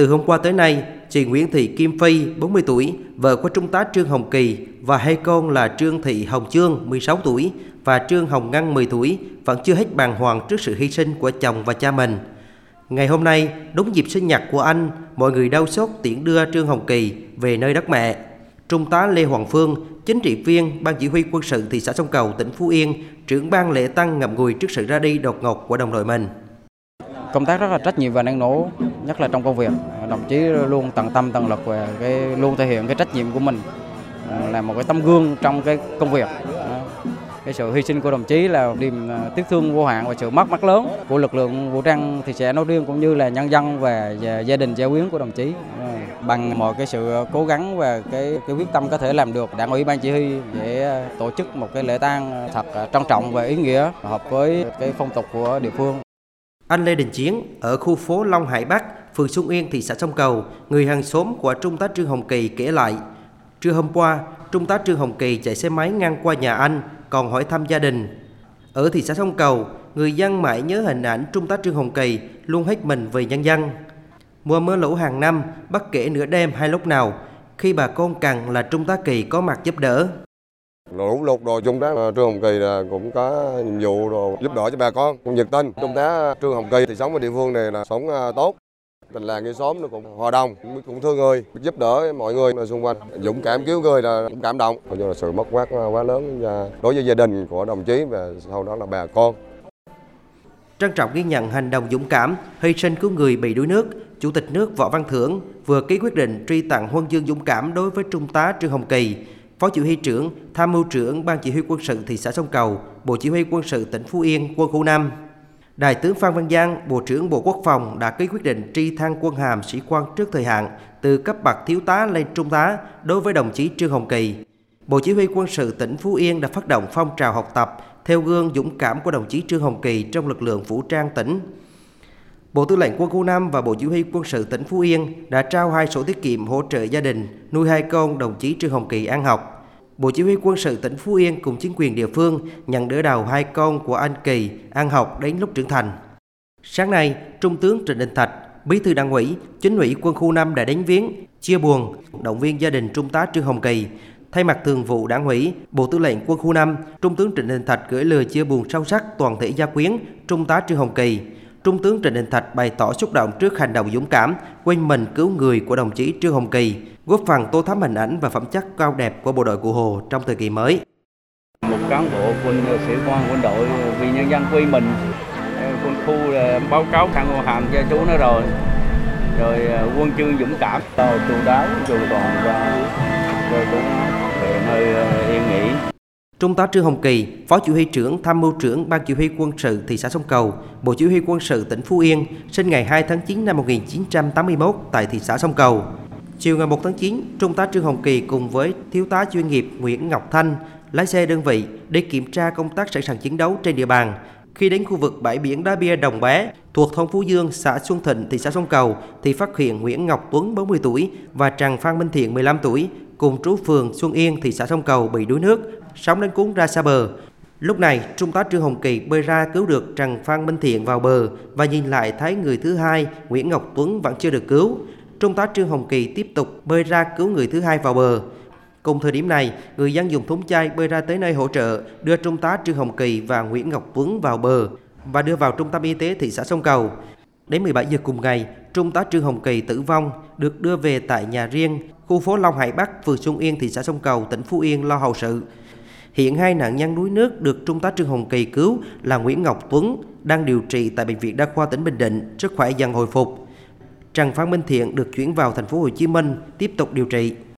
Từ hôm qua tới nay, chị Nguyễn Thị Kim Phi, 40 tuổi, vợ của Trung tá Trương Hồng Kỳ và hai con là Trương Thị Hồng Chương, 16 tuổi và Trương Hồng Ngân, 10 tuổi vẫn chưa hết bàng hoàng trước sự hy sinh của chồng và cha mình. Ngày hôm nay, đúng dịp sinh nhật của anh, mọi người đau xót tiễn đưa Trương Hồng Kỳ về nơi đất mẹ. Trung tá Lê Hoàng Phương, chính trị viên Ban Chỉ huy quân sự thị xã Sông Cầu, tỉnh Phú Yên, trưởng ban lễ tăng ngậm ngùi trước sự ra đi đột ngột của đồng đội mình. Công tác rất là trách nhiệm và năng nổ, nhất là trong công việc. À, đồng chí luôn tận tâm, tận lực về cái, luôn thể hiện cái trách nhiệm của mình à, là một cái tấm gương trong cái công việc. Cái sự hy sinh của đồng chí là niềm à, tiếc thương vô hạn và sự mất mát lớn của lực lượng vũ trang thị xã nói riêng cũng như là nhân dân và gia đình, gia quyến của đồng chí. Bằng mọi cái sự cố gắng và cái cái quyết tâm có thể làm được, đảng ủy ban chỉ huy để tổ chức một cái lễ tang thật trang trọng và ý nghĩa, hợp với cái phong tục của địa phương anh Lê Đình Chiến ở khu phố Long Hải Bắc, phường Xuân Yên, thị xã Sông Cầu, người hàng xóm của Trung tá Trương Hồng Kỳ kể lại, trưa hôm qua, Trung tá Trương Hồng Kỳ chạy xe máy ngang qua nhà anh còn hỏi thăm gia đình. Ở thị xã Sông Cầu, người dân mãi nhớ hình ảnh Trung tá Trương Hồng Kỳ luôn hết mình vì nhân dân. Mùa mưa lũ hàng năm, bất kể nửa đêm hay lúc nào, khi bà con cần là Trung tá Kỳ có mặt giúp đỡ. Lũ lụt rồi Trung tá Trương Hồng Kỳ là cũng có nhiệm vụ rồi giúp đỡ cho bà con. Cũng nhiệt tình, Trung tá Trương Hồng Kỳ thì sống ở địa phương này là sống à, tốt, tình làng nghĩa xóm nó cũng hòa đồng cũng thương người giúp đỡ mọi người ở xung quanh. Dũng cảm cứu người là cũng cảm động. Coi như là sự mất mát à, quá lớn đối với gia đình của đồng chí và sau đó là bà con. Trân trọng ghi nhận hành động dũng cảm, hy sinh cứu người bị đuối nước, Chủ tịch nước Võ Văn Thưởng vừa ký quyết định truy tặng huân chương dũng cảm đối với Trung tá Trương Hồng Kỳ, Phó Chỉ huy trưởng, Tham mưu trưởng Ban Chỉ huy quân sự thị xã Sông Cầu, Bộ Chỉ huy quân sự tỉnh Phú Yên, quân khu 5. Đại tướng Phan Văn Giang, Bộ trưởng Bộ Quốc phòng đã ký quyết định tri thăng quân hàm sĩ quan trước thời hạn từ cấp bậc thiếu tá lên trung tá đối với đồng chí Trương Hồng Kỳ. Bộ Chỉ huy quân sự tỉnh Phú Yên đã phát động phong trào học tập theo gương dũng cảm của đồng chí Trương Hồng Kỳ trong lực lượng vũ trang tỉnh. Bộ Tư lệnh Quân khu 5 và Bộ Chỉ huy quân sự tỉnh Phú Yên đã trao hai sổ tiết kiệm hỗ trợ gia đình nuôi hai con đồng chí Trương Hồng Kỳ ăn học. Bộ Chỉ huy quân sự tỉnh Phú Yên cùng chính quyền địa phương nhận đỡ đầu hai con của anh Kỳ ăn học đến lúc trưởng thành. Sáng nay, Trung tướng Trịnh Đình Thạch, Bí thư Đảng ủy, Chính ủy quân khu 5 đã đến viếng, chia buồn, động viên gia đình Trung tá Trương Hồng Kỳ. Thay mặt thường vụ Đảng ủy, Bộ Tư lệnh Quân khu 5, Trung tướng Trịnh Đình Thạch gửi lời chia buồn sâu sắc toàn thể gia quyến Trung tá Trương Hồng Kỳ. Trung tướng Trịnh Đình Thạch bày tỏ xúc động trước hành động dũng cảm, quên mình cứu người của đồng chí Trương Hồng Kỳ, góp phần tô thắm hình ảnh và phẩm chất cao đẹp của bộ đội Cụ Hồ trong thời kỳ mới. Một cán bộ quân ờ, sĩ quan quân đội ờ, vì nhân dân quy mình, ờ, quân khu báo cáo thăng Hồ hàm cho chú nó rồi, rồi quân chương dũng cảm, chú đáo, chú toàn và rồi cũng về nơi. Trung tá Trương Hồng Kỳ, Phó Chỉ huy trưởng Tham mưu trưởng Ban Chỉ huy quân sự thị xã Sông Cầu, Bộ Chỉ huy quân sự tỉnh Phú Yên, sinh ngày 2 tháng 9 năm 1981 tại thị xã Sông Cầu. Chiều ngày 1 tháng 9, Trung tá Trương Hồng Kỳ cùng với Thiếu tá chuyên nghiệp Nguyễn Ngọc Thanh lái xe đơn vị để kiểm tra công tác sẵn sàng chiến đấu trên địa bàn. Khi đến khu vực bãi biển Đá Bia Đồng Bé thuộc thôn Phú Dương, xã Xuân Thịnh, thị xã Sông Cầu thì phát hiện Nguyễn Ngọc Tuấn 40 tuổi và Trần Phan Minh Thiện 15 tuổi cùng trú phường Xuân Yên, thị xã Sông Cầu bị đuối nước, sóng đánh cuốn ra xa bờ. Lúc này, Trung tá Trương Hồng Kỳ bơi ra cứu được Trần Phan Minh Thiện vào bờ và nhìn lại thấy người thứ hai, Nguyễn Ngọc Tuấn vẫn chưa được cứu. Trung tá Trương Hồng Kỳ tiếp tục bơi ra cứu người thứ hai vào bờ. Cùng thời điểm này, người dân dùng thúng chai bơi ra tới nơi hỗ trợ, đưa Trung tá Trương Hồng Kỳ và Nguyễn Ngọc Tuấn vào bờ và đưa vào trung tâm y tế thị xã Sông Cầu. Đến 17 giờ cùng ngày, Trung tá Trương Hồng Kỳ tử vong, được đưa về tại nhà riêng, khu phố Long Hải Bắc, phường Xuân Yên, thị xã Sông Cầu, tỉnh Phú Yên lo hậu sự. Hiện hai nạn nhân đuối nước được Trung tá Trương Hồng Kỳ cứu là Nguyễn Ngọc Tuấn, đang điều trị tại bệnh viện đa khoa tỉnh Bình Định, sức khỏe dần hồi phục. Trần Phan Minh Thiện được chuyển vào thành phố Hồ Chí Minh tiếp tục điều trị.